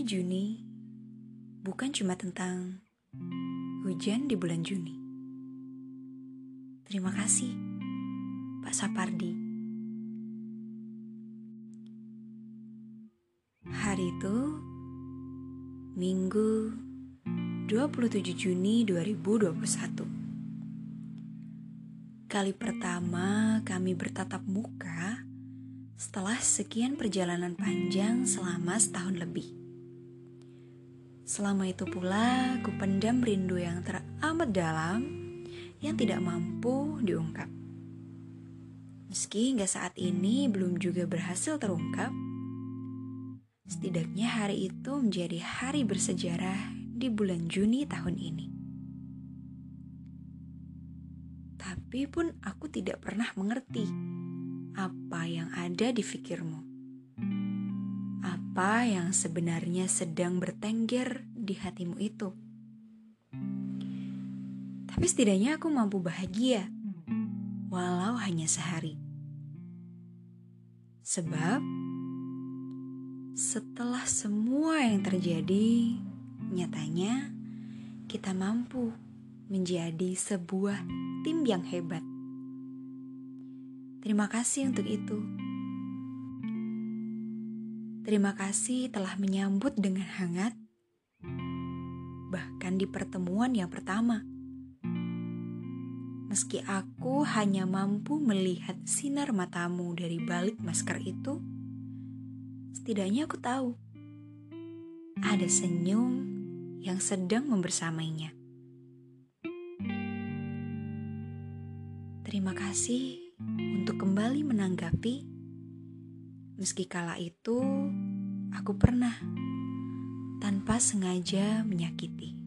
Juni bukan cuma tentang hujan di bulan Juni. Terima kasih, Pak Sapardi. Hari itu Minggu 27 Juni 2021. Kali pertama kami bertatap muka setelah sekian perjalanan panjang selama setahun lebih. Selama itu pula, ku pendam rindu yang teramat dalam yang tidak mampu diungkap. Meski hingga saat ini belum juga berhasil terungkap, setidaknya hari itu menjadi hari bersejarah di bulan Juni tahun ini. Tapi pun aku tidak pernah mengerti apa yang ada di pikirmu. Apa yang sebenarnya sedang bertengger di hatimu itu. Tapi setidaknya aku mampu bahagia, walau hanya sehari. Sebab setelah semua yang terjadi, nyatanya kita mampu menjadi sebuah tim yang hebat. Terima kasih untuk itu. Terima kasih telah menyambut dengan hangat, bahkan di pertemuan yang pertama. Meski aku hanya mampu melihat sinar matamu dari balik masker itu, setidaknya aku tahu ada senyum yang sedang membersamainya. Terima kasih untuk kembali menanggapi, meski kala itu aku pernah tanpa sengaja menyakiti.